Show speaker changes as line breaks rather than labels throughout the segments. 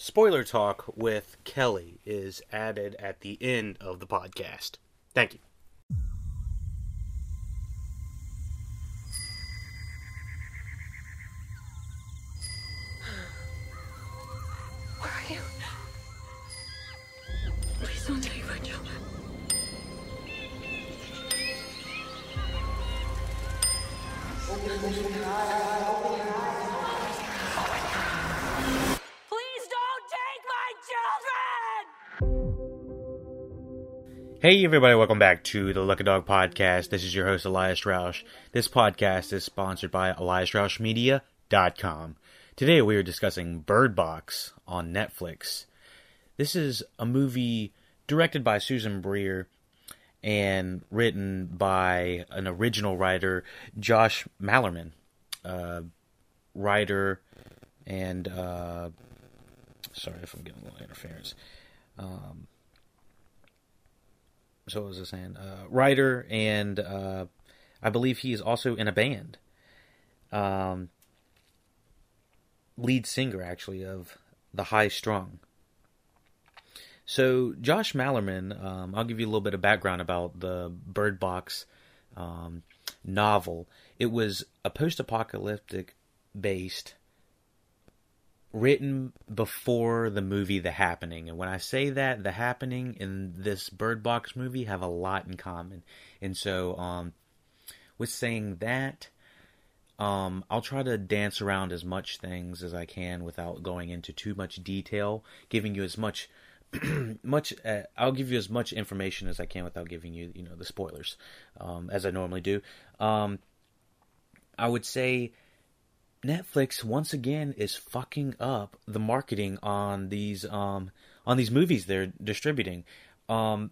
spoiler talk with Kelly is added at the end of the podcast. Thank you. Hey everybody, welcome back to the Lucky Dog Podcast. This is your host Elias Roush. This podcast is sponsored by EliasRoushMedia.com. Today we are discussing Bird Box on Netflix. This is a movie directed by Susan Bier and written by an original writer, Josh Malerman, uh, writer and uh, sorry if I'm getting a little interference. Um, so what was I saying? Uh, writer and uh, I believe he is also in a band. Um, lead singer actually of the High Strung. So Josh Malerman, um, I'll give you a little bit of background about the Bird Box um, novel. It was a post-apocalyptic based written before the movie The Happening. And when I say that, The Happening and this Bird Box movie have a lot in common. And so, um, with saying that, um, I'll try to dance around as much things as I can without going into too much detail, giving you as much. much uh, I'll give you as much information as I can without giving you you know the spoilers um, as I normally do. Um, I would say Netflix once again is fucking up the marketing on these um on these movies they're distributing. Um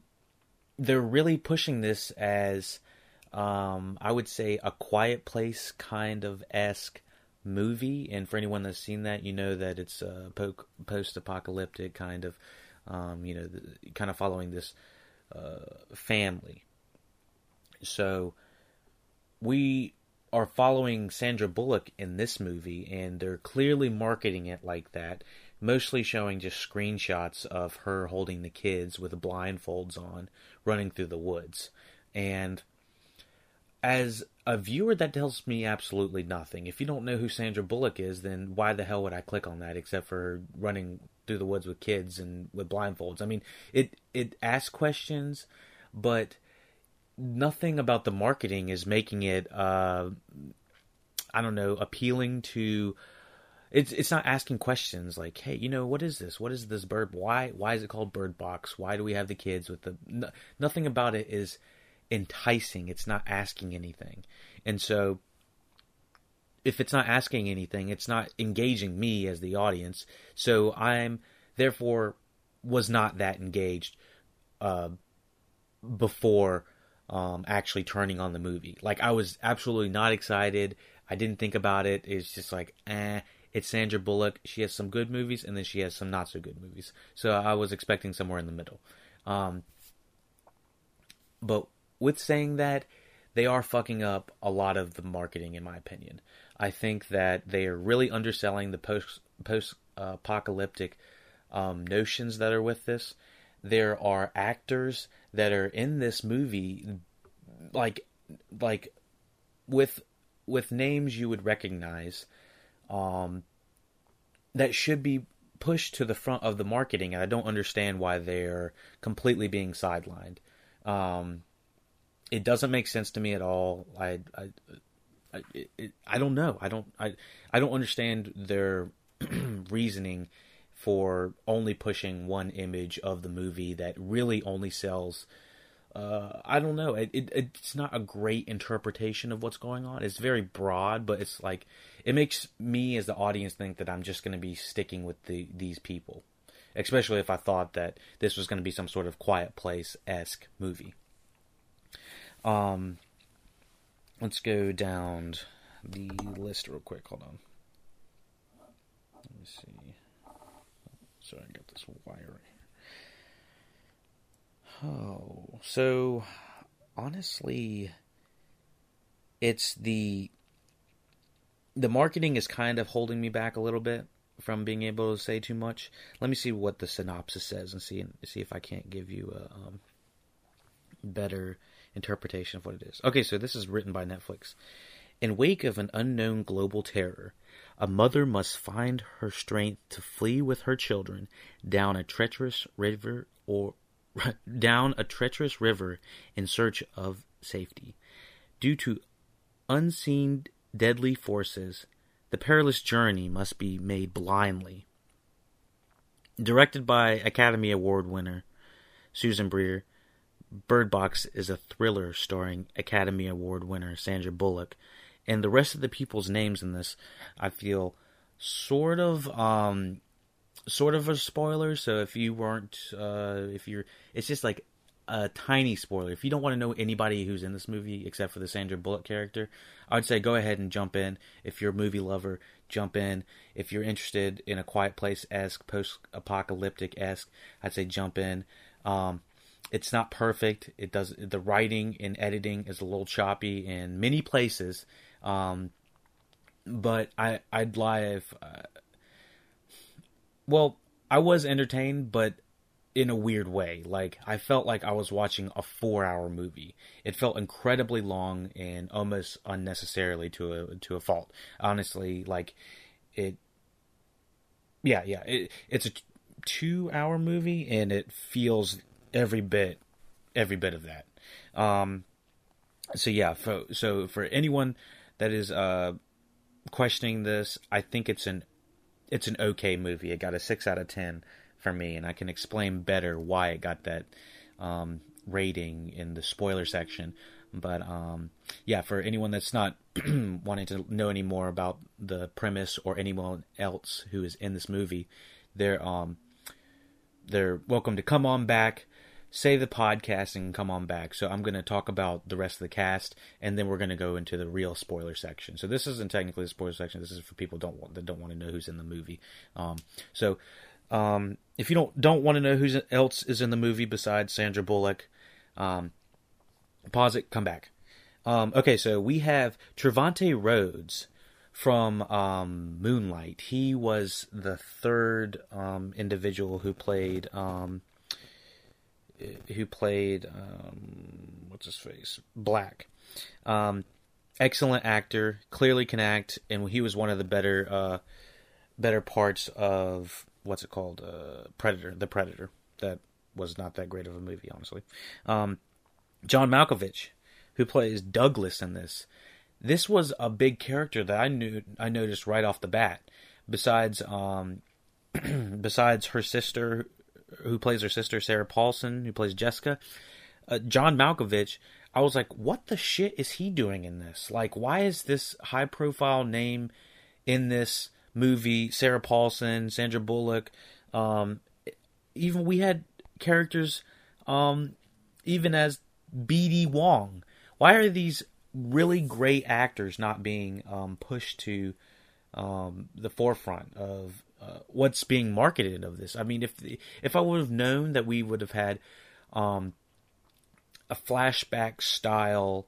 they're really pushing this as um I would say a quiet place kind of esque movie and for anyone that's seen that you know that it's a po- post-apocalyptic kind of um you know the, kind of following this uh family. So we are following Sandra Bullock in this movie, and they're clearly marketing it like that, mostly showing just screenshots of her holding the kids with blindfolds on, running through the woods. And as a viewer, that tells me absolutely nothing. If you don't know who Sandra Bullock is, then why the hell would I click on that except for running through the woods with kids and with blindfolds? I mean, it it asks questions, but nothing about the marketing is making it uh I don't know, appealing to it's it's not asking questions like, "Hey, you know, what is this? What is this bird? Why why is it called Bird Box? Why do we have the kids with the no, nothing about it is enticing. It's not asking anything." And so if it's not asking anything, it's not engaging me as the audience. So I'm therefore was not that engaged uh before um, actually turning on the movie. Like I was absolutely not excited. I didn't think about it. It's just like, eh. It's Sandra Bullock. She has some good movies, and then she has some not so good movies. So I was expecting somewhere in the middle. Um, but with saying that, they are fucking up a lot of the marketing, in my opinion. I think that they are really underselling the post post apocalyptic um, notions that are with this. There are actors that are in this movie like like with with names you would recognize um that should be pushed to the front of the marketing and I don't understand why they're completely being sidelined. Um it doesn't make sense to me at all. I I I, it, I don't know. I don't I I don't understand their reasoning for only pushing one image of the movie that really only sells. Uh, I don't know. It, it, it's not a great interpretation of what's going on. It's very broad, but it's like it makes me as the audience think that I'm just going to be sticking with the these people, especially if I thought that this was going to be some sort of Quiet Place esque movie. Um, let's go down the list real quick. Hold on. Let me see. Sorry, I got this wire here. Oh, so honestly, it's the the marketing is kind of holding me back a little bit. from being able to say too much. Let me see what the synopsis says and see see if I can't give you a um, better interpretation of what it is. Okay, so this is written by Netflix. In wake of an unknown global terror, a mother must find her strength to flee with her children down a treacherous river or down a treacherous river in search of safety. Due to unseen deadly forces, the perilous journey must be made blindly. Directed by Academy Award winner Susan Bier, Bird Box is a thriller starring Academy Award winner Sandra Bullock, and the rest of the people's names in this, I feel, sort of, um, sort of a spoiler. So if you weren't, uh, if you're, it's just like a tiny spoiler. If you don't want to know anybody who's in this movie except for the Sandra Bullock character, I would say go ahead and jump in. If you're a movie lover, jump in. If you're interested in a Quiet Place esque, post apocalyptic esque, I'd say jump in. Um, it's not perfect. It does the writing and editing is a little choppy in many places, um, but I I'd lie if uh, well I was entertained, but in a weird way. Like I felt like I was watching a four-hour movie. It felt incredibly long and almost unnecessarily to a to a fault. Honestly, like it. Yeah, yeah. It, it's a two-hour movie, and it feels every bit, every bit of that. Um, so yeah, for, so for anyone that is uh, questioning this, I think it's an it's an okay movie. It got a six out of ten for me, and I can explain better why it got that um, rating in the spoiler section. But um, yeah, for anyone that's not wanting to know any more about the premise or anyone else who is in this movie, they're um, they're welcome to come on back save the podcast and come on back. So I'm going to talk about the rest of the cast, and then we're going to go into the real spoiler section. So this isn't technically the spoiler section. This is for people don't want, that don't want to know who's in the movie. Um, so um, if you don't don't want to know who else is in the movie besides Sandra Bullock, um, pause it, come back. Um, okay, so we have Trevante Rhodes from um, Moonlight. He was the third um, individual who played who played um, what's his face Black. Um, excellent actor, clearly can act, and he was one of the better uh, better parts of what's it called uh, Predator, the Predator. That was not that great of a movie, honestly. Um, John Malkovich, who plays Douglas in this. This was a big character that I knew I noticed right off the bat. Besides, um, besides her sister, who plays her sister, Sarah Paulson, who plays Jessica, uh, John Malkovich. I was like, what the shit is he doing in this? Like, why is this high profile name in this movie? Sarah Paulson, Sandra Bullock, um, even we had characters, um, even as BD Wong. Why are these really great actors not being um, pushed to um, the forefront of uh, what's being marketed of this. I mean, if if I would have known that we would have had um, a flashback style,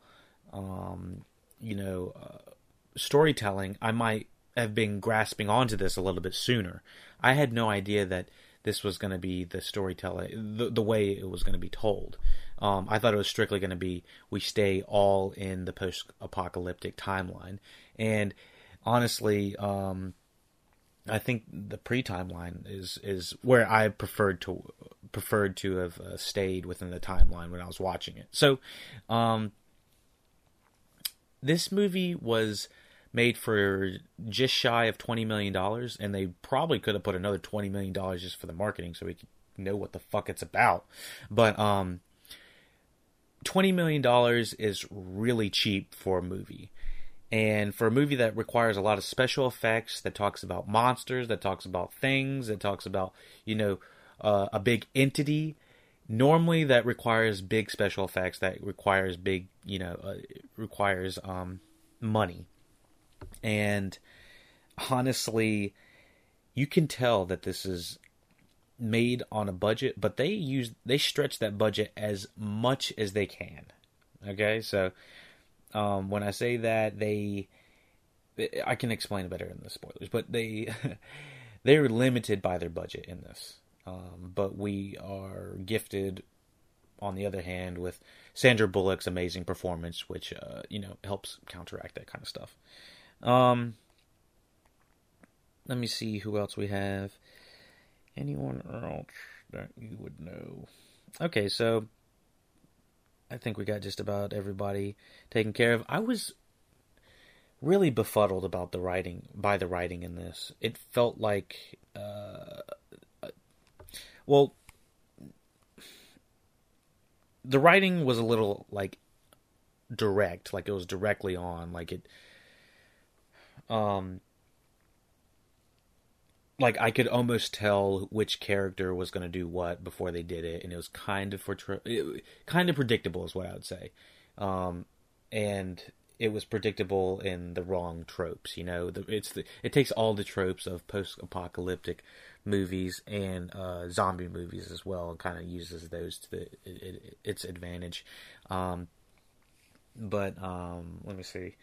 um, you know, uh, storytelling, I might have been grasping onto this a little bit sooner. I had no idea that this was going to be the storytelling, the, the way it was going to be told. Um, I thought it was strictly going to be we stay all in the post-apocalyptic timeline, and honestly, um, I think the pre timeline is is where I preferred to preferred to have uh, stayed within the timeline when I was watching it. So, um, this movie was made for just shy of twenty million dollars, and they probably could have put another twenty million dollars just for the marketing, so we could know what the fuck it's about. But um, twenty million dollars is really cheap for a movie. And for a movie that requires a lot of special effects, that talks about monsters, that talks about things, that talks about, you know, uh, a big entity, normally that requires big special effects, that requires big, you know, uh, requires um, money. And honestly, you can tell that this is made on a budget, but they use they stretch that budget as much as they can. Okay, so um, when I say that, they, I can explain it better in the spoilers, but they, they're limited by their budget in this. Um, but we are gifted, on the other hand, with Sandra Bullock's amazing performance, which uh, you know helps counteract that kind of stuff. Um, let me see who else we have. Anyone else that you would know? Okay, so I think we got just about everybody taken care of. I was really befuddled about the writing by the writing in this. It felt like, uh, well, the writing was a little like direct, like it was directly on, like it, um, like I could almost tell which character was going to do what before they did it, and it was kind of for kind of predictable, is what I would say. Um, and it was predictable in the wrong tropes. You know, the, it's the it takes all the tropes of post-apocalyptic movies and uh, zombie movies as well, and kind of uses those to the, it, it, its advantage. Um, but um, let me see,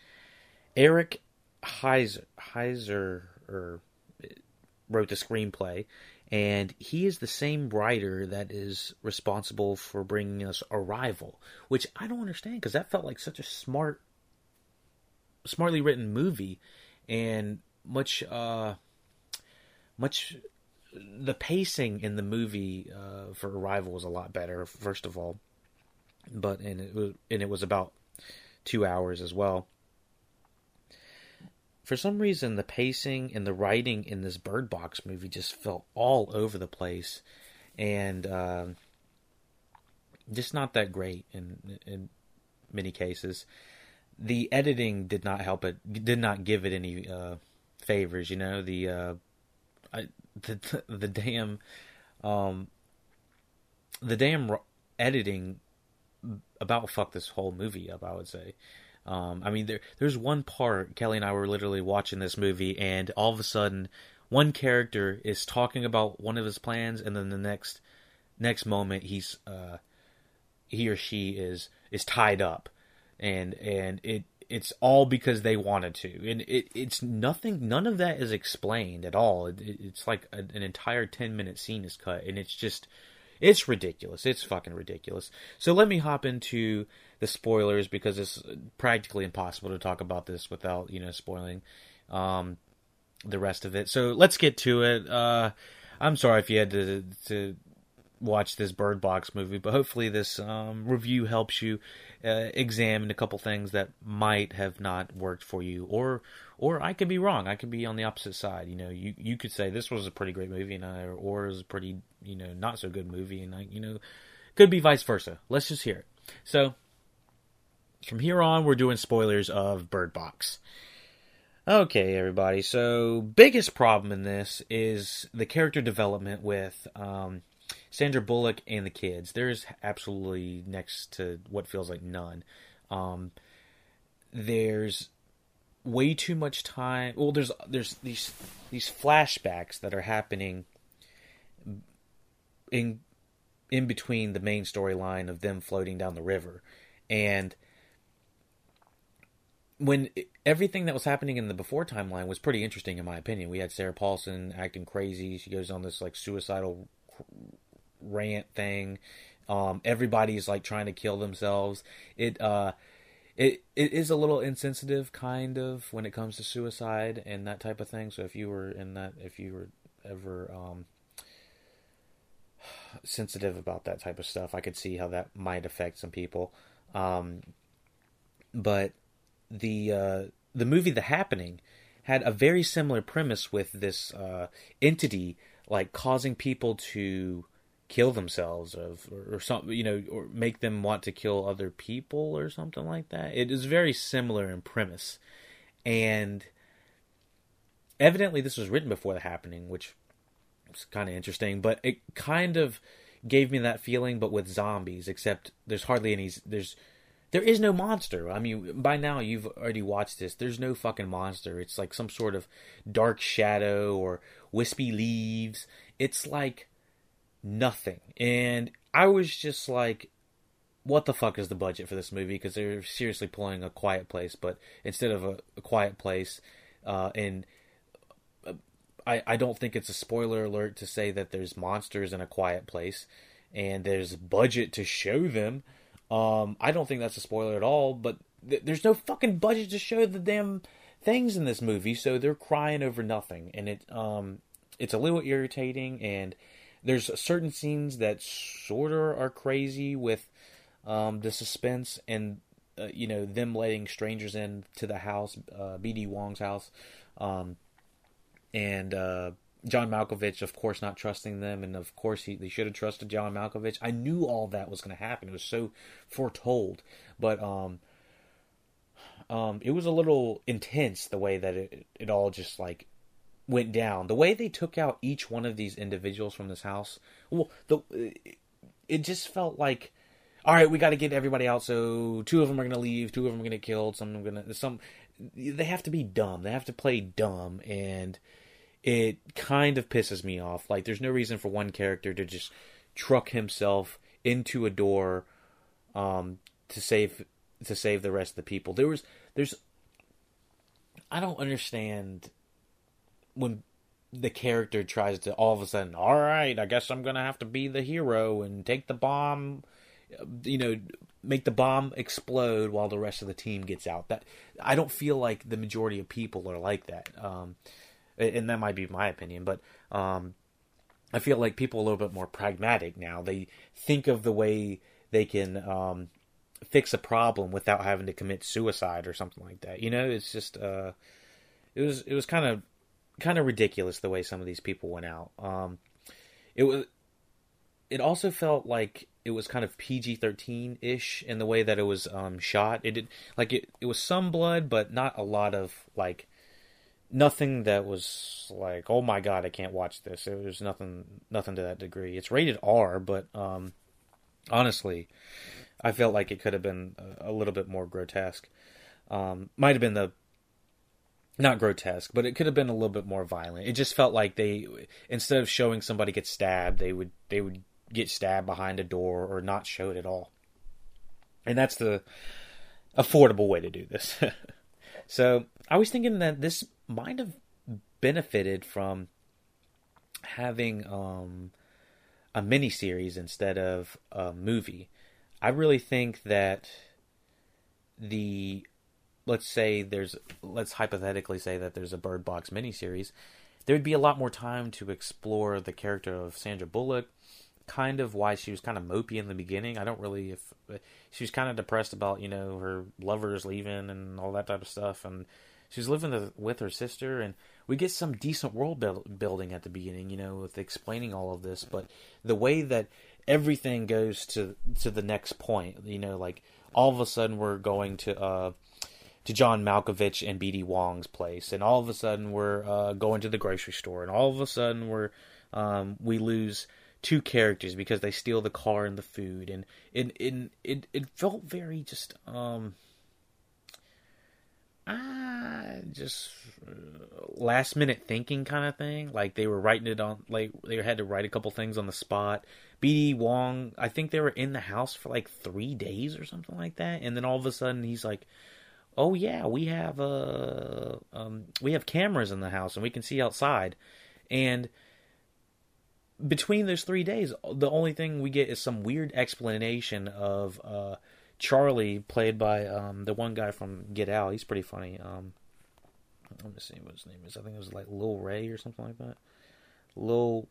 Eric Heiser, Heiser or wrote the screenplay, and he is the same writer that is responsible for bringing us Arrival, which I don't understand because that felt like such a smart smartly written movie, and much uh, much the pacing in the movie uh, for Arrival was a lot better. First of all, but and it was and it was about two hours as well. For some reason, the pacing and the writing in this Bird Box movie just felt all over the place, and uh, just not that great in in many cases the editing did not help it. Did not give it any uh, favors. You know the uh, I, the the damn um, the damn editing about fucked this whole movie up. I would say. Um, I mean, there there's one part Kelly and I were literally watching this movie, and all of a sudden, one character is talking about one of his plans, and then the next next moment he's uh, he or she is is tied up. And and it it's all because they wanted to. And it it's nothing none of that is explained at all. It, it's like a, an entire 10 minute scene is cut and it's just it's ridiculous. It's fucking ridiculous. So let me hop into the spoilers because it's practically impossible to talk about this without you know spoiling um the rest of it so let's get to it uh i'm sorry if you had to to watch this Bird Box movie, but hopefully this um, review helps you uh, examine a couple things that might have not worked for you, or or I could be wrong. I could be on the opposite side. You know, you you could say this was a pretty great movie, and I, or it was a pretty you know not so good movie, and I you know could be vice versa. Let's just hear it. So from here on, we're doing spoilers of Bird Box. Okay, everybody. So biggest problem in this is the character development with um, Sandra Bullock and the kids. There's absolutely next to what feels like none. Um, there's way too much time. Well, there's there's these these flashbacks that are happening in in between the main storyline of them floating down the river, and when everything that was happening in the before timeline was pretty interesting in my opinion. We had Sarah Paulson acting crazy. She goes on this like suicidal rant thing. Um, everybody's like trying to kill themselves. It uh, it it is a little insensitive, kind of, when it comes to suicide and that type of thing. So if you were in that, if you were ever um, sensitive about that type of stuff, I could see how that might affect some people. Um, but the uh, the movie The Happening had a very similar premise with this uh, entity like causing people to kill themselves of or, or something you know or make them want to kill other people or something like that. It is very similar in premise. And evidently this was written before the happening which is kind of interesting but it kind of gave me that feeling but with zombies except there's hardly any there's there is no monster. I mean, by now you've already watched this. There's no fucking monster. It's like some sort of dark shadow or wispy leaves. It's like nothing. And I was just like, what the fuck is the budget for this movie? Because they're seriously pulling a quiet place, but instead of a, a quiet place, uh, and uh, I, I don't think it's a spoiler alert to say that there's monsters in a quiet place and there's budget to show them. Um, I don't think that's a spoiler at all, but th- there's no fucking budget to show the damn things in this movie, so they're crying over nothing, and it um, it's a little irritating. And there's certain scenes that sort of are crazy with um, the suspense and uh, you know them letting strangers in to the house, uh, BD Wong's house, um, and uh, John Malkovich, of course, not trusting them, and of course he they should have trusted John Malkovich. I knew all that was going to happen; it was so foretold. But um, um, it was a little intense the way that it it all just like went down. The way they took out each one of these individuals from this house. Well, the it just felt like all right, we got to get everybody out. So two of them are gonna leave, two of them are gonna get killed. Some are gonna some. They have to be dumb. They have to play dumb, and it kind of pisses me off. Like, there's no reason for one character to just truck himself into a door, um, to save to save the rest of the people. There was there's. I don't understand when the character tries to all of a sudden, all right, I guess I'm gonna have to be the hero and take the bomb you know, make the bomb explode while the rest of the team gets out. That I don't feel like the majority of people are like that. Um, and that might be my opinion, but um, I feel like people are a little bit more pragmatic now. They think of the way they can um, fix a problem without having to commit suicide or something like that. You know, it's just uh, it was it was kind of kind of ridiculous the way some of these people went out. Um, it was it also felt like it was kind of PG thirteen ish in the way that it was um, shot. It did like it. It was some blood, but not a lot of like nothing that was like oh my god I can't watch this. It was nothing nothing to that degree. It's rated R, but um, honestly, I felt like it could have been a, little bit more grotesque. Um, might have been the not grotesque, but it could have been a little bit more violent. It just felt like they instead of showing somebody get stabbed, they would they would get stabbed behind a door or not show it at all. And that's the affordable way to do this. so I was thinking that this might have benefited from having um, a mini series instead of a movie. I really think that the let's say there's let's hypothetically say that there's a Bird Box miniseries, there would be a lot more time to explore the character of Sandra Bullock, kind of why she was kind of mopey in the beginning. I don't really if she was kind of depressed about you know her lovers leaving and all that type of stuff, and she was living with her sister, and we get some decent world building at the beginning, you know, with explaining all of this. But the way that everything goes to to the next point, you know, like all of a sudden we're going to uh to John Malkovich and BD Wong's place, and all of a sudden we're uh, going to the grocery store, and all of a sudden we're um, we lose two characters because they steal the car and the food, and it it it, it felt very just um ah just uh, last minute thinking kind of thing. Like they were writing it on, like they had to write a couple things on the spot. BD Wong, I think they were in the house for like three days or something like that, and then all of a sudden he's like, "Oh yeah, we have uh um we have cameras in the house and we can see outside," and between those three days, the only thing we get is some weird explanation of uh, Charlie, played by um, the one guy from Get Out. He's pretty funny. Um, let me see what his name is. I think it was like Lil Ray or something like that. Lil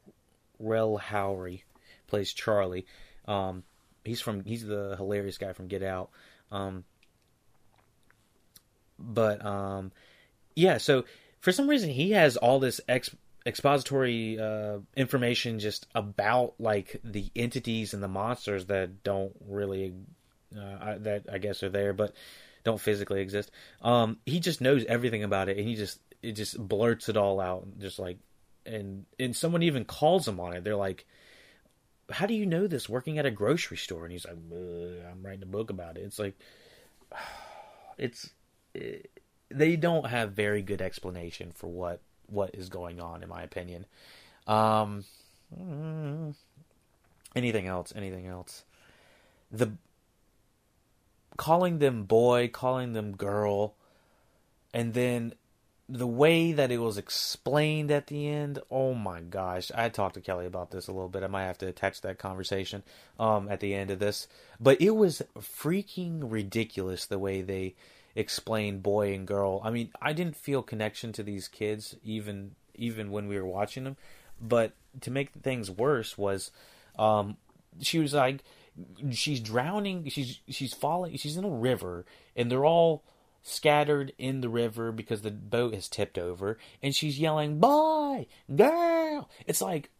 Rel Howery plays Charlie. Um, he's from he's the hilarious guy from Get Out. Um, but um, yeah, so for some reason he has all this ex expository uh, information just about like the entities and the monsters that don't really uh, that I guess are there, but don't physically exist. Um, he just knows everything about it, and he just it just blurts it all out, just like and and someone even calls him on it. They're like, "How do you know this? Working at a grocery store?" And he's like, "I'm writing a book about it." It's like, it's it, they don't have very good explanation for what what is going on, in my opinion. Um, anything else? Anything else? The calling them boy, calling them girl, and then the way that it was explained at the end, oh my gosh. I talked to Kelly about this a little bit. I might have to attach that conversation um, at the end of this. But it was freaking ridiculous the way they explained boy and girl. I mean, I didn't feel connection to these kids even even when we were watching them. But to make things worse was um, she was like she's drowning, she's she's falling, she's in a river and they're all scattered in the river because the boat has tipped over and she's yelling boy girl. It's like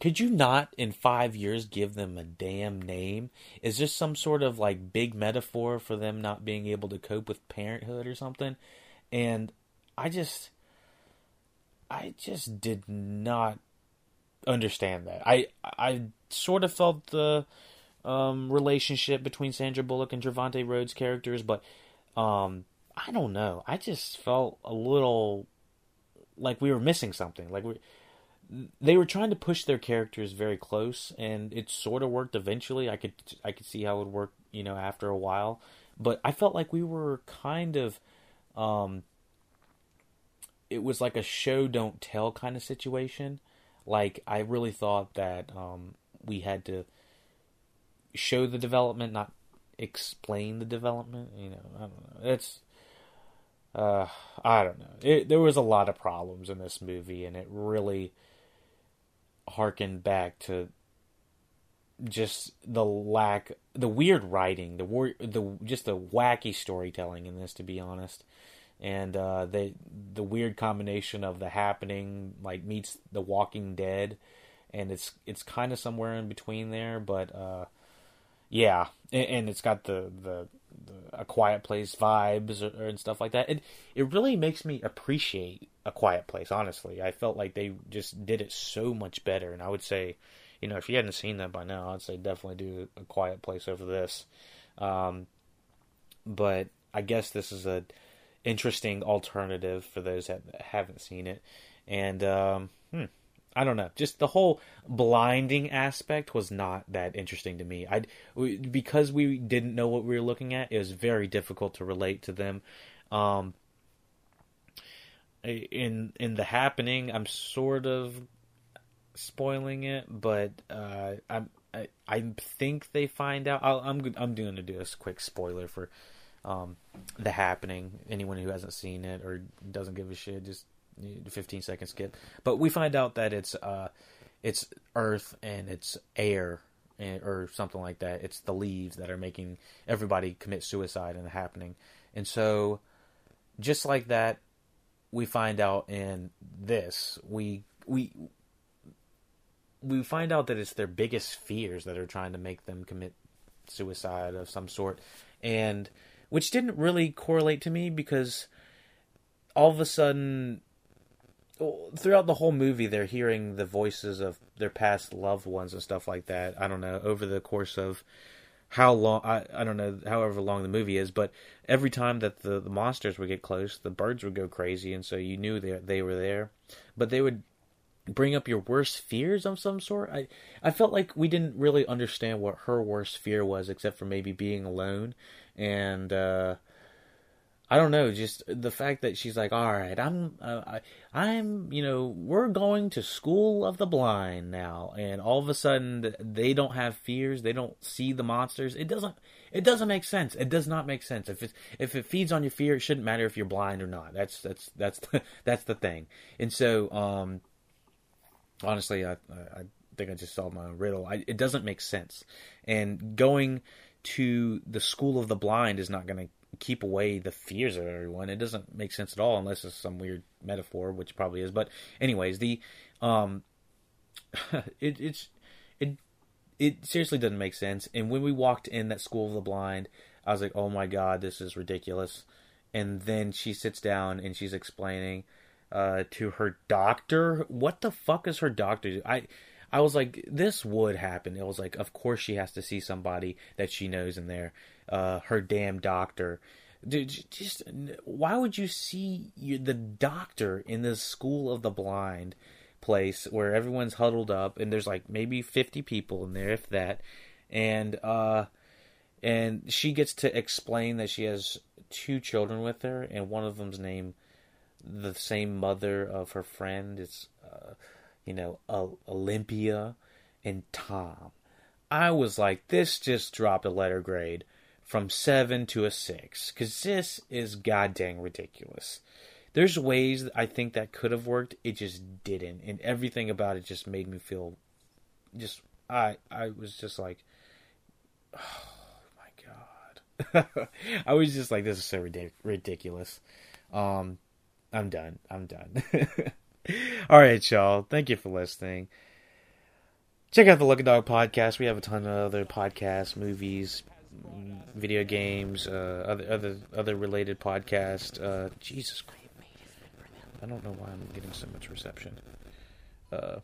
could you not in five years give them a damn name? Is this some sort of like big metaphor for them not being able to cope with parenthood or something? And i just i just did not understand that. I i sort of felt the um, relationship between Sandra Bullock and Trevante Rhodes characters, but um, I don't know. I just felt a little like we were missing something. Like we they were trying to push their characters very close and it sort of worked eventually. I could I could see how it would work, you know, after a while. But I felt like we were kind of um it was like a show don't tell kind of situation. Like I really thought that um we had to show the development, not explain the development. You know, I don't know. It's uh, I don't know. It, there was a lot of problems in this movie, and it really harkened back to just the lack, the weird writing, the war, the just the wacky storytelling in this. To be honest, and uh, the the weird combination of the happening like meets the Walking Dead, and it's it's kind of somewhere in between there, but. Uh, yeah, and, and it's got the, the, the a quiet place vibes or, or, and stuff like that. It it really makes me appreciate a quiet place. Honestly, I felt like they just did it so much better, and I would say, you know, if you hadn't seen that by now, I'd say definitely do a quiet place over this. Um, but I guess this is a interesting alternative for those that haven't seen it, and um, hmm, I don't know. Just the whole blinding aspect was not that interesting to me. I because we didn't know what we were looking at. It was very difficult to relate to them. Um, in in the happening, I'm sort of spoiling it, but uh, I'm I, I think they find out. i am I'm I'm to do a quick spoiler for um, the happening. Anyone who hasn't seen it or doesn't give a shit, just 15 second skip. But we find out that it's uh, it's Earth and it's air or something like that. It's the leaves that are making everybody commit suicide and happening. And so, just like that, we find out in this we we we find out that it's their biggest fears that are trying to make them commit suicide of some sort, and which didn't really correlate to me because all of a sudden throughout the whole movie, they're hearing the voices of their past loved ones and stuff like that. I don't know over the course of how long I, I don't know however long the movie is, but every time that the, the monsters would get close, the birds would go crazy, and so you knew they they were there. But they would bring up your worst fears of some sort. I I felt like we didn't really understand what her worst fear was, except for maybe being alone and. uh I don't know, just the fact that she's like, "All right, I'm, uh, I, am you know, we're going to school of the blind now," and all of a sudden they don't have fears, they don't see the monsters. It doesn't, it doesn't make sense. It does not make sense. If it if it feeds on your fear, it shouldn't matter if you're blind or not. That's that's that's the, that's the thing. And so, um, honestly, I I think I just solved my own riddle. I, it doesn't make sense, and going to the school of the blind is not going to keep away the fears of everyone. It doesn't make sense at all unless it's some weird metaphor, which probably is. But anyways, the um, it it's it it seriously doesn't make sense. And when we walked in that school of the blind, I was like, oh my god, this is ridiculous. And then she sits down and she's explaining uh, to her doctor, what the fuck is her doctor? I I was like, this would happen. It was like, of course she has to see somebody that she knows in there. Uh, her damn doctor. Dude, just why would you see the doctor in the school of the blind place where everyone's huddled up and there's like maybe 50 people in there, if that, and uh, and she gets to explain that she has two children with her and one of them's name the same mother of her friend. It's uh, you know Olympia and Tom. I was like, this just dropped a letter grade from seven to a six because this is goddamn ridiculous. There's ways I think that could have worked. It just didn't, and everything about it just made me feel just. I I was just like, oh my god. I was just like, this is so ridic- ridiculous. Um, I'm done. I'm done. All right, y'all. Thank you for listening. Check out the Lucky Dog podcast. We have a ton of other podcasts, movies, video games, uh, other other other related podcasts. Uh, Jesus Christ. I don't know why I'm getting so much reception. Uh,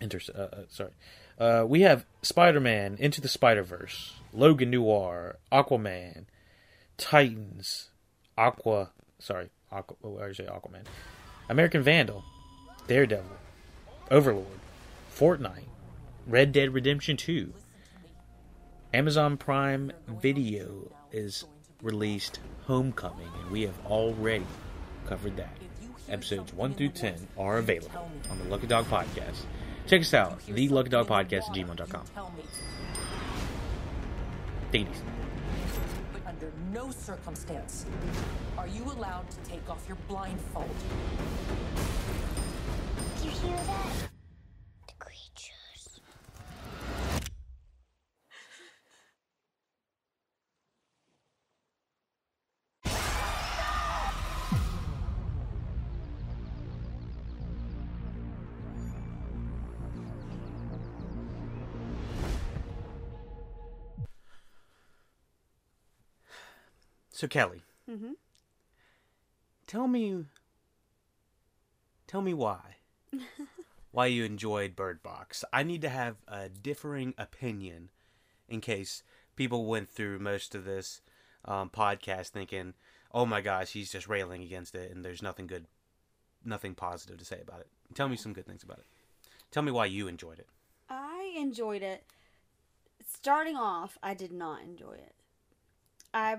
inter- uh, uh, sorry. Uh, we have Spider Man Into the Spider Verse, Logan Noir, Aquaman, Titans, Aqua. Sorry, Aqua. What did I say? Aquaman. American Vandal, Daredevil, Overlord, Fortnite, Red Dead Redemption 2. Amazon Prime Video is released Homecoming, and we have already covered that. Episodes 1 through 10 are available on the Lucky Dog Podcast. Check us out, the Lucky Dog Podcast at gmail.com. Take it.
Under no circumstance are you allowed to take off your blindfold.
Do you hear that?
So, Kelly, tell me, tell me why. why you enjoyed Bird Box. I need to have a differing opinion in case people went through most of this um, podcast thinking, "Oh my gosh, he's just railing against it, and there's nothing good, nothing positive to say about it." Tell me some good things about it. Tell me why you enjoyed it.
I enjoyed it. Starting off, I did not enjoy it. I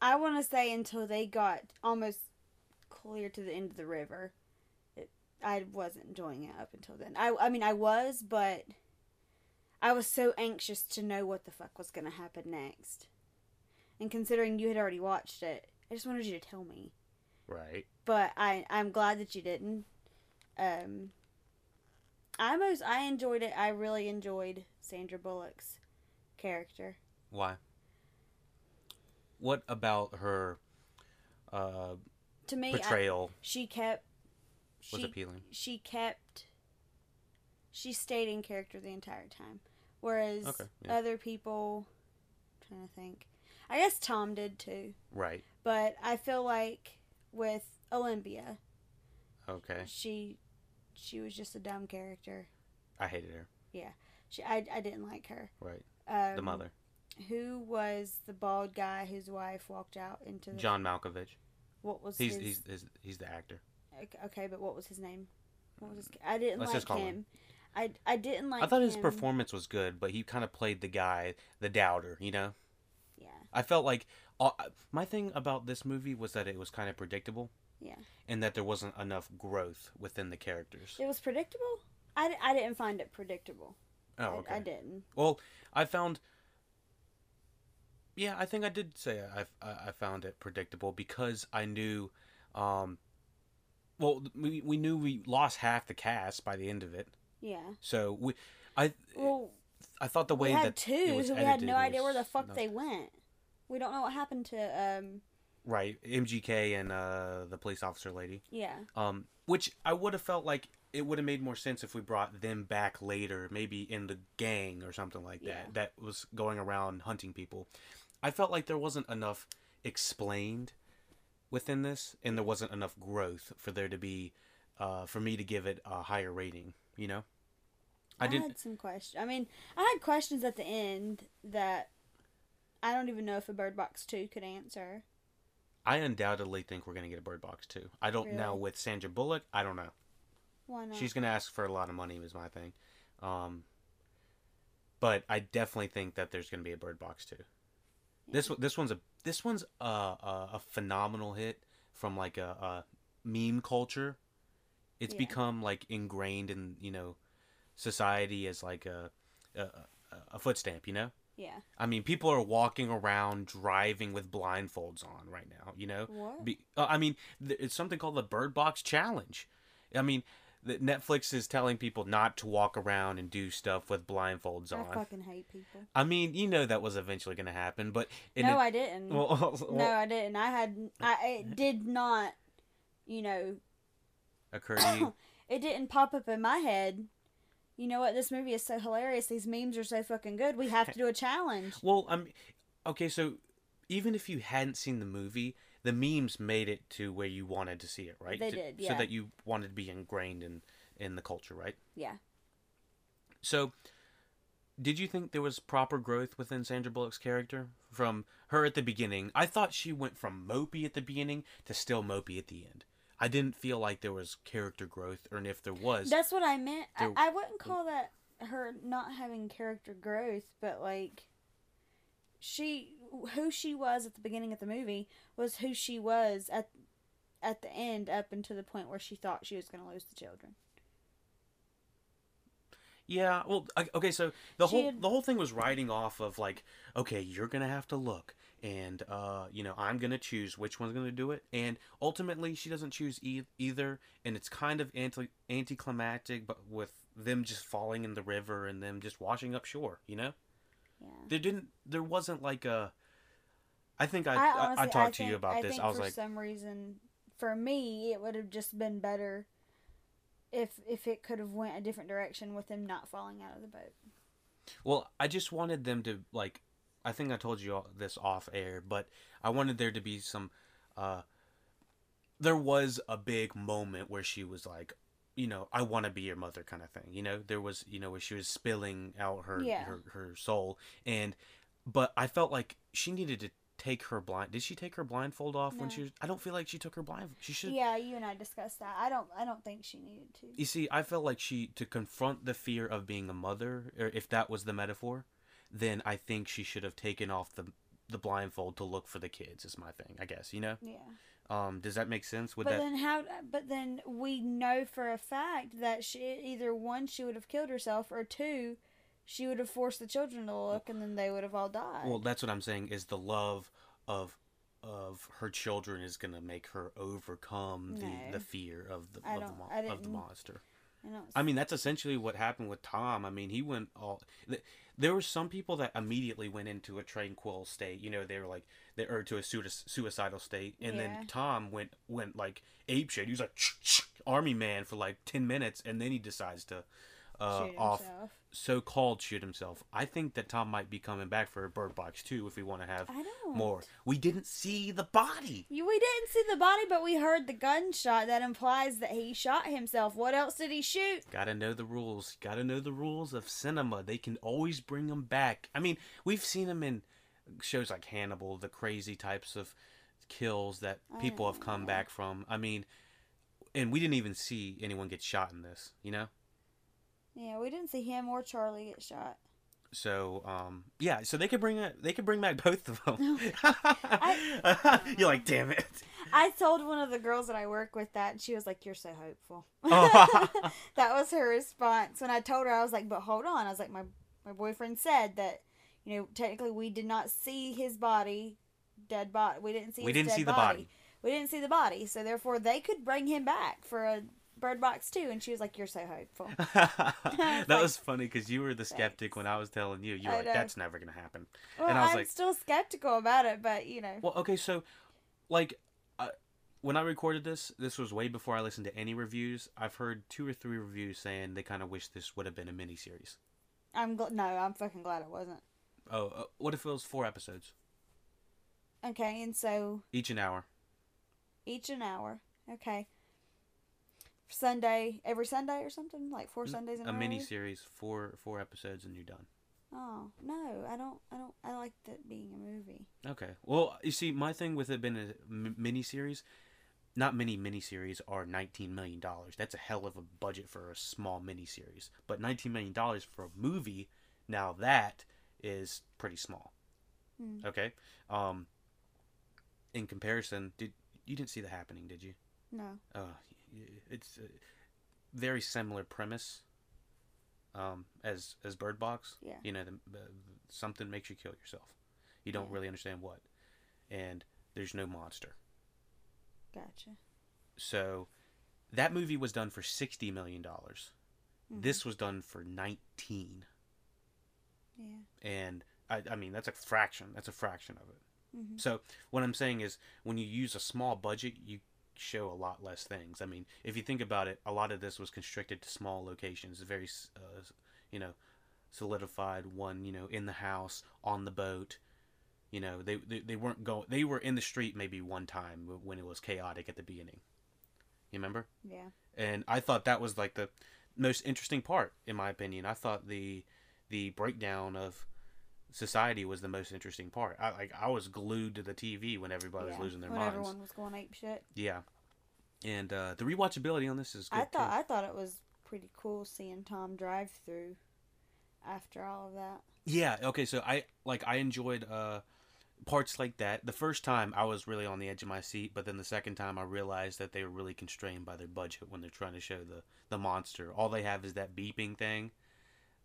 I want to say until they got almost clear to the end of the river, it, I wasn't enjoying it up until then. I I mean I was, but I was so anxious to know what the fuck was going to happen next. And considering you had already watched it, I just wanted you to tell me.
Right.
But I I'm glad that you didn't. Um I most I enjoyed it. I really enjoyed Sandra Bullock's character.
Why? What about her uh,
To me, I,
portrayal
she kept
was
she,
appealing?
She kept she stayed in character the entire time, whereas
Okay, yeah.
other people, I'm trying to think, I guess Tom did too.
Right.
But I feel like with Olympia,
Okay.
she she was just a dumb character.
I hated her.
Yeah, she I I didn't like her.
Right.
Um,
The mother,
Who was the bald guy whose wife walked out into the
John Malkovich.
What was
He's
his?
he's he's, he's the actor.
okay, okay, but what was his name? What was his? I didn't
Let's
like
just call him.
him. I I didn't like.
I thought his performance was good, but he kind of played the guy, the doubter. You know.
Yeah,
I felt like uh, my thing about this movie was that it was kind of predictable,
yeah.
and that there wasn't enough growth within the characters.
It was predictable. I, I didn't find it predictable.
Oh,
I- I, didn't.
Well, I found. Yeah, I think I did say I I I found it predictable because I knew, um, well, we we knew we lost half the cast by the end of it,
Yeah.
so we, I
Well,
I thought the way
we had
that
two
it was
who we had no idea where the fuck they went. We don't know what happened to um.
right MGK and uh the police officer lady,
Yeah.
um, which I would have felt like it would have made more sense if we brought them back later, maybe in the gang or something like that
Yeah.
that was going around hunting people. I felt like there wasn't enough explained within this, and there wasn't enough growth for there to be, uh, for me to give it a higher rating. You know, I
I,
didn't.
had some questions. I mean, I had questions at the end that I don't even know if a Bird Box Two could answer.
I undoubtedly think we're gonna get a Bird Box two. I don't know with Sandra Bullock. I don't know.
Why not?
She's gonna ask for a lot of money, is my thing. Um, but I definitely think that there's gonna be a Bird Box too. This one- this one's a this one's a, a a phenomenal hit from like a, a meme culture. It's
Yeah.
become like ingrained in you know society as like a a, a- a foot stamp. You know.
Yeah.
I mean, people are walking around driving with blindfolds on right now. You know,
What?
Be, uh, I mean, th- it's something called the Bird Box Challenge. I mean, the, Netflix is telling people not to walk around and do stuff with blindfolds
I
on.
fucking hate people.
I mean, you know that was eventually going to happen, but
no,
it-
I didn't.
well,
no, I didn't. I had. I it did not. You know,
occur to you.
it didn't pop up in my head. You know what? This movie is so hilarious. These memes are so fucking good. We have to do a challenge.
Well, I'm okay. So even if you hadn't seen the movie, the memes made it to where you wanted to see it, right?
They
To-
did,
So that you wanted to be ingrained in in the culture, right?
Yeah.
So, did you think there was proper growth within Sandra Bullock's character from her at the beginning? I thought she went from mopey at the beginning to still mopey at the end. I didn't feel like there was character growth, or if there was,
That's what I meant. I, I wouldn't call that her not having character growth, but like she who she was at the beginning of the movie was who she was at at the end up until the point where she thought she was going to lose the children.
Yeah, well, okay, so the
She
whole
had-
the whole thing was riding off of like, okay, you're gonna have to look, and uh, you know, I'm gonna choose which one's gonna do it, and ultimately, she doesn't choose e- either, and it's kind of anti anticlimactic, but with them just falling in the river and them just washing up shore, you know,
Yeah.
there didn't, there wasn't like a. I think I
I,
I,
honestly,
I talked to
think,
you about
I
this.
Think
I was
for
like,
some reason, for me, it would have just been better if if it could have went a different direction with them not falling out of the boat.
Well, I just wanted them to like. I think I told you all this off air, but I wanted there to be some. uh There was a big moment where she was like, you know, I want to be your mother, kind of thing. You know, there was, you know, where she was spilling out her
Yeah.
her her soul, and but I felt like she needed to take her blind. Did she take her blindfold off when she was? I don't feel like she took her blind. She should.
Yeah, you and I discussed that. I don't. I don't think she needed to.
You see, I felt like she to confront the fear of being a mother, or if that was the metaphor, then I think she should have taken off the the blindfold to look for the kids. Is my thing, I guess. You know.
Yeah.
Um, does that make sense? Would
But
that?
then how? But then we know for a fact that she either one she would have killed herself or two, she would have forced the children to look and then they would have all died.
well, that's what I'm saying. Is the love of of her children is gonna make her overcome the
No.
the fear of the of the, mo- of the monster.
I.
I mean, that's essentially what happened with Tom. I mean, he went all. Th- There were some people that immediately went into a tranquil state. You know, they were like, they or to a sui- suicidal state, and
Yeah.
then Tom went went like ape shit. He was like army man for like ten minutes, and then he decides to uh, off so called shoot himself. I think that Tom might be coming back for a Bird Box too if we want to have more. We didn't see the body.
We didn't see the body, but we heard the gunshot that implies that he shot himself. What else did he shoot?
Gotta know the rules. Gotta know the rules of cinema. They can always bring them back. I mean, we've seen them in shows like Hannibal, the crazy types of kills that people have come back from. I mean, and we didn't even see anyone get shot in this, you know?
Yeah, we didn't see him or Charlie get shot.
So, um, yeah, so they could bring it. They could bring back both of them. You're like, damn it.
I told one of the girls that I work with that, and she was like, "You're so hopeful."
Oh.
that was her response when I told her. I was like, "But hold on," I was like, "My my boyfriend said that, you know, technically we did not see his body, dead body. We didn't see.
We
his
didn't
dead
see the body.
We didn't see the body, so therefore they could bring him back for a Bird Box too." And she was like, "You're so hopeful."
that
like-
was funny because you were the skeptic when I was telling you. You were
I
like,
know.
that's never going to happen.
Well,
and I was
I'm
like,
still skeptical about it, but you know,
Well, okay, so like uh, when I recorded this, this was way before I listened to any reviews. I've heard two or three reviews saying they kind of wish this would have been a miniseries.
I'm gl- no, I'm fucking glad it wasn't.
Oh, uh, what if it was four episodes,
Okay, and so
each an hour?
each an hour. Okay. Sunday, every Sunday or something, like four Sundays in a,
a
row?
miniseries, four four episodes, and you're done.
Oh no, I don't. I don't. I like that being a movie.
Okay. Well, you see, my thing with it being a m- miniseries, not many miniseries are nineteen million dollars. That's a hell of a budget for a small miniseries. But nineteen million dollars for a movie, now that is pretty small.
Hmm.
Okay. Um. In comparison, did you didn't see the happening, did you?
No.
Uh, it's a very similar premise. Um, as as Bird Box.
Yeah.
You know, the, the, something makes you kill yourself. You don't
Yeah.
really understand what, and there's no monster.
Gotcha.
So, that movie was done for sixty million dollars.
Mm-hmm.
This was done for nineteen,
Yeah.
and I, I mean that's a fraction. That's a fraction of it.
Mm-hmm.
So what I'm saying is, when you use a small budget, you show a lot less things. I mean, if you think about it, a lot of this was constricted to small locations, very, uh, you know, solidified. One, you know, in the house, on the boat. You know, they, they they weren't going. They were in the street maybe one time when it was chaotic at the beginning. You remember?
Yeah.
and I thought that was like the most interesting part, in my opinion. I thought the the breakdown of society was the most interesting part. I like I was glued to the TV when everybody
yeah.
was losing their
when
minds.
everyone was going ape shit.
Yeah, and uh, the rewatchability on this is good
I thought
too.
I thought it was pretty cool seeing Tom drive through after all of that.
Yeah. Okay. So I like I enjoyed uh parts like that. The first time I was really on the edge of my seat, but then the second time I realized that they were really constrained by their budget when they're trying to show the the monster. All they have is that beeping thing.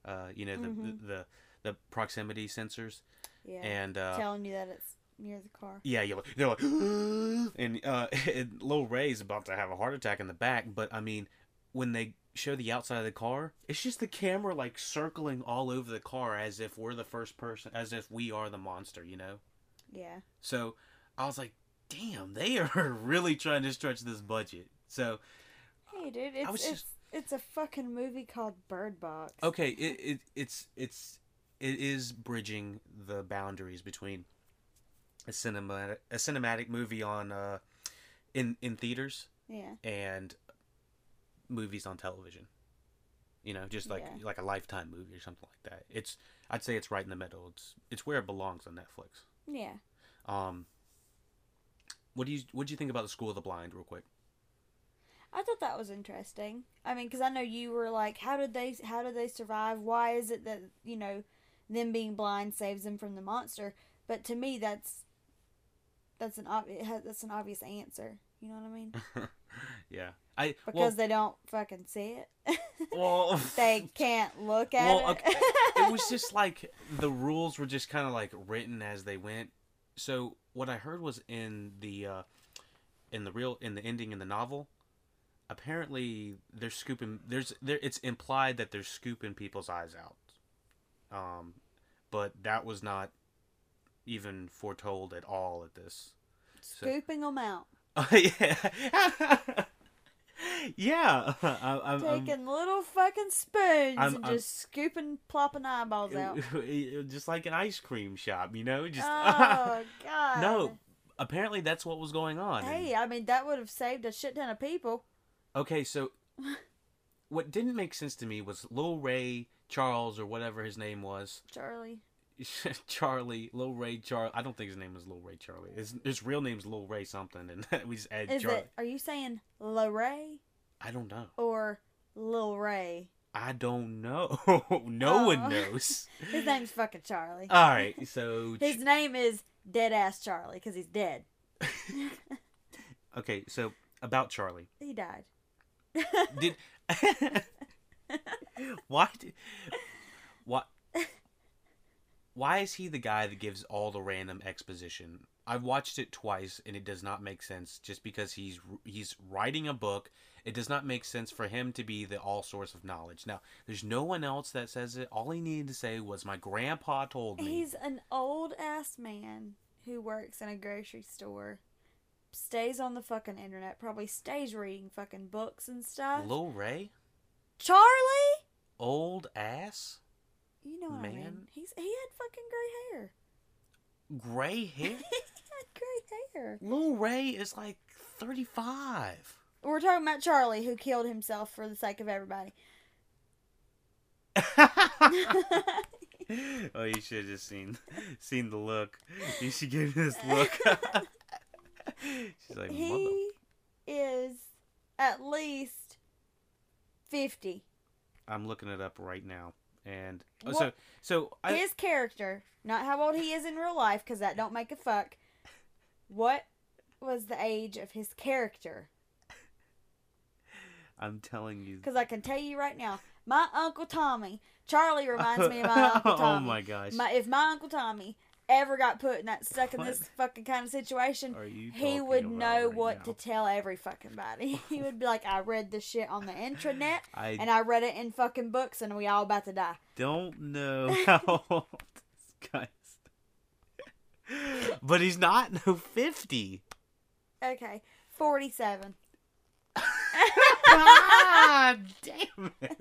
Uh, you know the the, the the proximity sensors
Yeah.
and uh
telling you that it's near the car.
yeah, you're like, they're like, and uh, and Lil Ray's about to have a heart attack in the back. But I mean, when they show the outside of the car, it's just the camera like circling all over the car as if we're the first person, as if we are the monster, you know.
Yeah.
So I was like, damn, they are really trying to stretch this budget. So
Hey, dude, it's
was
it's
just-
it's a fucking movie called Bird Box.
okay, it, it it's it's it is bridging the boundaries between a cinematic a cinematic movie on uh in in theaters
Yeah.
and movies on television. You know, just like
Yeah.
like a lifetime movie or something like that. It's I'd say it's right in the middle. It's it's where it belongs on Netflix.
Yeah.
Um what do you what do you think about the School of the Blind real quick?
I thought that was interesting. I mean, because I know you were like, how did they how did they survive? Why is it that you know them being blind saves them from the monster? But to me, that's that's an ob- that's an obvious answer. You know what I mean?
Yeah. I
Because
well,
they don't fucking see it.
well
they can't look at
well,
it.
okay, it was just like the rules were just kind of like written as they went. So what I heard was in the uh, in the real in the ending in the novel, apparently they're scooping. There's there it's implied that they're scooping people's eyes out. Um, but that was not even foretold at all at this. So-
Scooping them out,
Oh yeah. yeah. I, I'm, I'm-
taking little fucking spoons
I'm-
and
I'm-
just scooping, plopping eyeballs out.
just like an ice cream shop, you know? Just
oh god.
No, apparently that's what was going on. and-
Hey, I mean that would have saved a shit ton of people.
okay, so what didn't make sense to me was Lil Ray Charles or whatever his name was.
Charlie.
Charlie, Lil Ray Charlie. I don't think his name is Lil Ray Charlie. His, his real name's Lil Ray something, and we just add
Is
Charlie.
it? Are you saying Lorray
I don't know.
or Lil Ray?
I don't know. no
Oh.
one knows.
His name's fucking Charlie.
All right, so
His name is Dead Ass Charlie because he's dead.
okay, so about Charlie.
He died.
Did why did why why is he the guy that gives all the random exposition? I've watched it twice and it does not make sense. Just because he's he's writing a book, it does not make sense for him to be the all source of knowledge. Now, there's no one else that says it. All he needed to say was, "My grandpa told me."
He's an old ass man who works in a grocery store, stays on the fucking internet, probably stays reading fucking books and stuff.
Lil Ray,
Charlie,
old ass,
you know what I mean?
Man.
He's he had fucking gray hair.
gray hair.
he had gray hair.
Lil Ray is like thirty-five.
We're talking about Charlie who killed himself for the sake of everybody.
oh, you should have just seen seen the look. You should give me this look. She's like.
He is at least fifty.
I'm looking it up right now, and oh,
What-
so so I,
His character, not how old he is in real life, because that don't make a fuck. What was the age of his character?
I'm telling you.
Because I can tell you right now, my Uncle Tommy, Charlie reminds me of my Uncle
Oh
Tommy.
my gosh.
My, if my Uncle Tommy ever got put in that stuck in this fucking kind of situation, he would know
right
what
now?
to tell every fucking body. he would be like, I read this shit on the intranet
I
and I read it in fucking books and we all about to die.
don't know how old this guy's. But he's not no 50.
Okay, 47.
God damn it.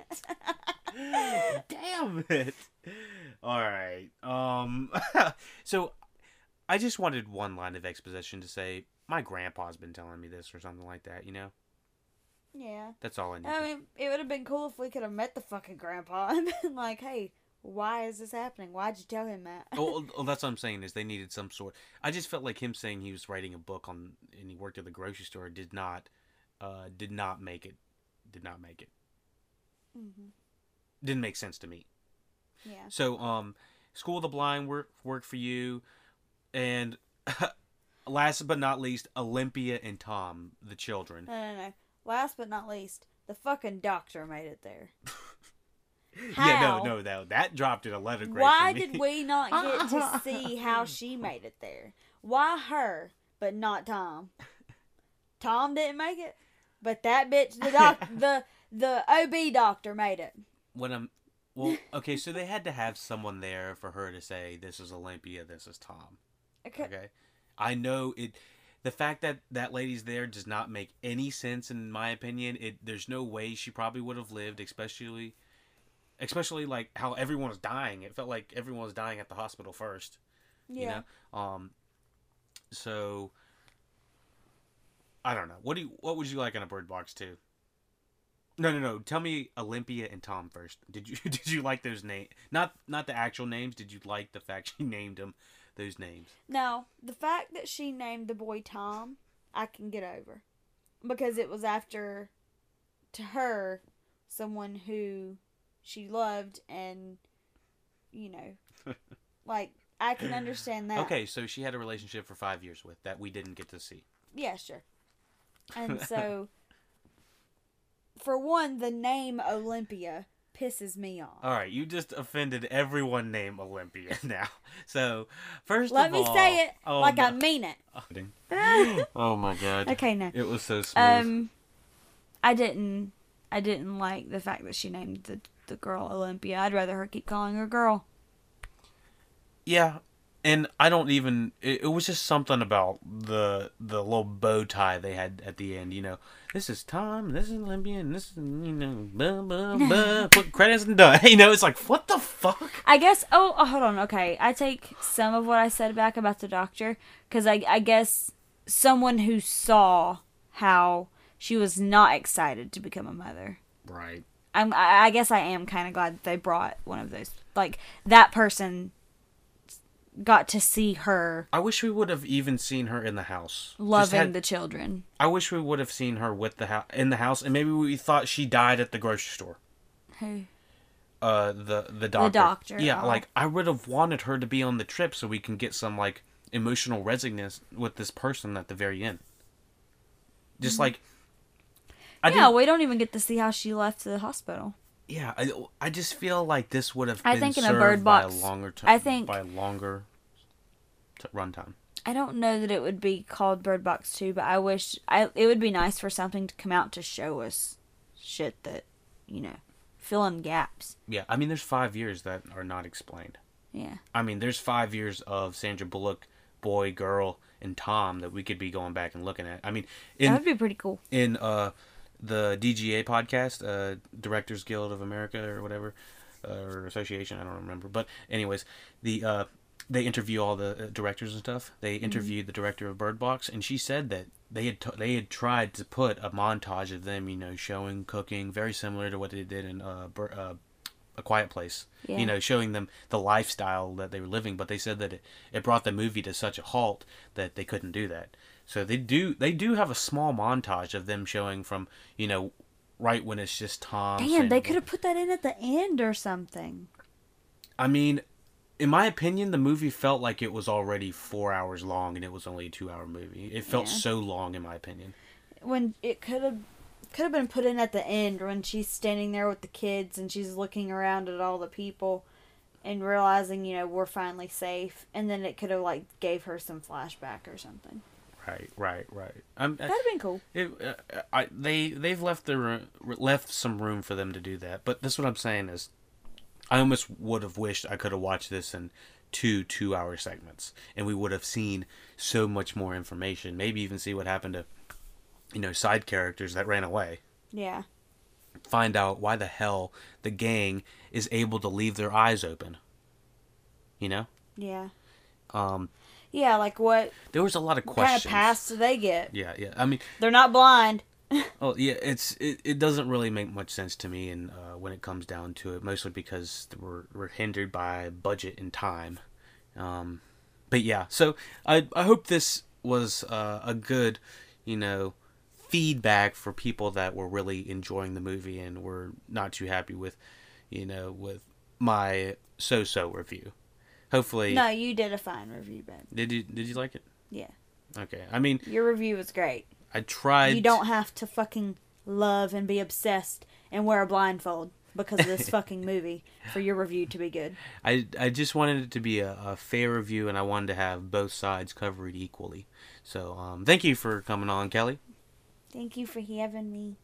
damn it. All right. Um so I just wanted one line of exposition to say my grandpa's been telling me this or something like that, you know?
Yeah.
That's all I need.
I mean, it would have been cool if we could have met the fucking grandpa and been like, hey, why is this happening? Why'd you tell him that?
oh, oh, that's what I'm saying is they needed some sort. I just felt like him saying he was writing a book on and he worked at the grocery store did not, uh, did not make it, did not make it.
hmm
Didn't make sense to me.
Yeah.
So, um, School of the Blind work worked for you, and last but not least, Olympia and Tom, the children.
No, no, no. Last but not least, the fucking doctor made it there.
Yeah,
How?
no, no, that that dropped in a letter grade.
Why did we not get to see how she made it there? Why her, but not Tom? Tom didn't make it, but that bitch, the doc, the the OB doctor made it.
when I'm well, okay, so they had to have someone there for her to say, "This is Olympia, this is Tom."
Okay.
Okay, I know it. The fact that that lady's there does not make any sense in my opinion. It there's no way she probably would have lived, especially, especially like how everyone was dying. It felt like everyone was dying at the hospital first.
Yeah.
You know, um, so I don't know. What do you? What would you like in a Bird Box too? No, no, no. Tell me Olympia and Tom first. Did you did you like those names? Not not the actual names. Did you like the fact she named them those names?
No, the fact that she named the boy Tom, I can get over. Because it was after, to her, someone who she loved and, you know, like, I can understand that.
Okay, so she had a relationship for five years with that we didn't get to see.
Yeah, sure. And so, for one, the name Olympia pisses me off.
All right, you just offended everyone named Olympia now. So first,
Let
of
me say it
oh
like
my-
I mean it.
oh my god.
Okay, no.
It was so smooth.
Um, I didn't. I didn't like the fact that she named the the girl Olympia. I'd rather her keep calling her girl.
Yeah, and I don't even. It, it was just something about the the little bow tie they had at the end. You know, this is Tom, this is Olympia, and this is you know, blah blah blah. Put credits and done. You know, it's like what the fuck.
I guess. Oh, oh, hold on. Okay, I take some of what I said back about the doctor because I I guess someone who saw how she was not excited to become a mother.
Right.
I'm, I I guess I am kind of glad that they brought one of those. Like that person got to see her
I wish we would have even seen her in the house.
Loving
had-
the children.
I wish we would have seen her with the house in the house, and maybe we thought she died at the grocery store.
Who?
Uh, the the doctor.
doctor,
Yeah,
oh.
like I would have wanted her to be on the trip so we can get some like emotional resonance with this person at the very end. Just like. I
Mm-hmm. yeah, we don't even get to see how she left the hospital.
Yeah. I, I just feel like this would have.
I
been
think in a Bird
by
Box-
a longer t-
I think-
by a longer t- runtime.
I don't know that it would be called Bird Box 2, but I wish I it would be nice for something to come out to show us shit that, you know, fill in gaps.
Yeah, I mean, there's five years that are not explained.
Yeah.
I mean, there's five years of Sandra Bullock, boy, girl, and Tom that we could be going back and looking at. I mean,
that would be pretty cool.
in uh the DGA podcast, uh Directors Guild of America or whatever, uh, or association, I don't remember. But anyways, the uh they interview all the uh, directors and stuff. They interviewed the director of Bird Box, and she said that they had t- they had tried to put a montage of them, you know, showing cooking, very similar to what they did in uh, Bir- uh a Quiet Place.
Yeah.
You know, showing them the lifestyle that they were living, but they said that it, it brought the movie to such a halt that they couldn't do that. So they do they do have a small montage of them showing from you know right when it's just Tom.
Damn,
saying-
they could have put that in at the end or something.
I mean, in my opinion, the movie felt like it was already four hours long, and it was only a two-hour movie. It felt
Yeah.
so long, in my opinion.
when it could have could have been put in at the end when she's standing there with the kids and she's looking around at all the people and realizing you know we're finally safe and then it could have like gave her some flashback or something
Right, right, right. I'm,
that'd have been cool
it, uh, I, they they've left the room, left some room for them to do that. But that's what I'm saying is, I almost would have wished I could have watched this in two two hour segments, and we would have seen so much more information. Maybe even see what happened to, you know, side characters that ran away.
yeah
Find out why the hell the gang is able to leave their eyes open. You know,
yeah
um,
yeah like what
there was a lot of
kind of
questions.
pass do they get
Yeah, yeah. I mean,
they're not blind
Oh yeah, it's it, it doesn't really make much sense to me, and uh, when it comes down to it, mostly because we're we're hindered by budget and time. Um, but yeah, so I I hope this was uh, a good, you know, feedback for people that were really enjoying the movie and were not too happy with, you know, with my so-so review. Hopefully,
no you did a fine review Ben.
did you did you like it?
yeah
Okay, I mean,
your review was great
I tried.
you don't have to fucking love and be obsessed and wear a blindfold because of this fucking movie for your review to be good
I I just wanted it to be a, a fair review, and I wanted to have both sides covered equally. So, um, thank you for coming on, Kelly.
thank you for having me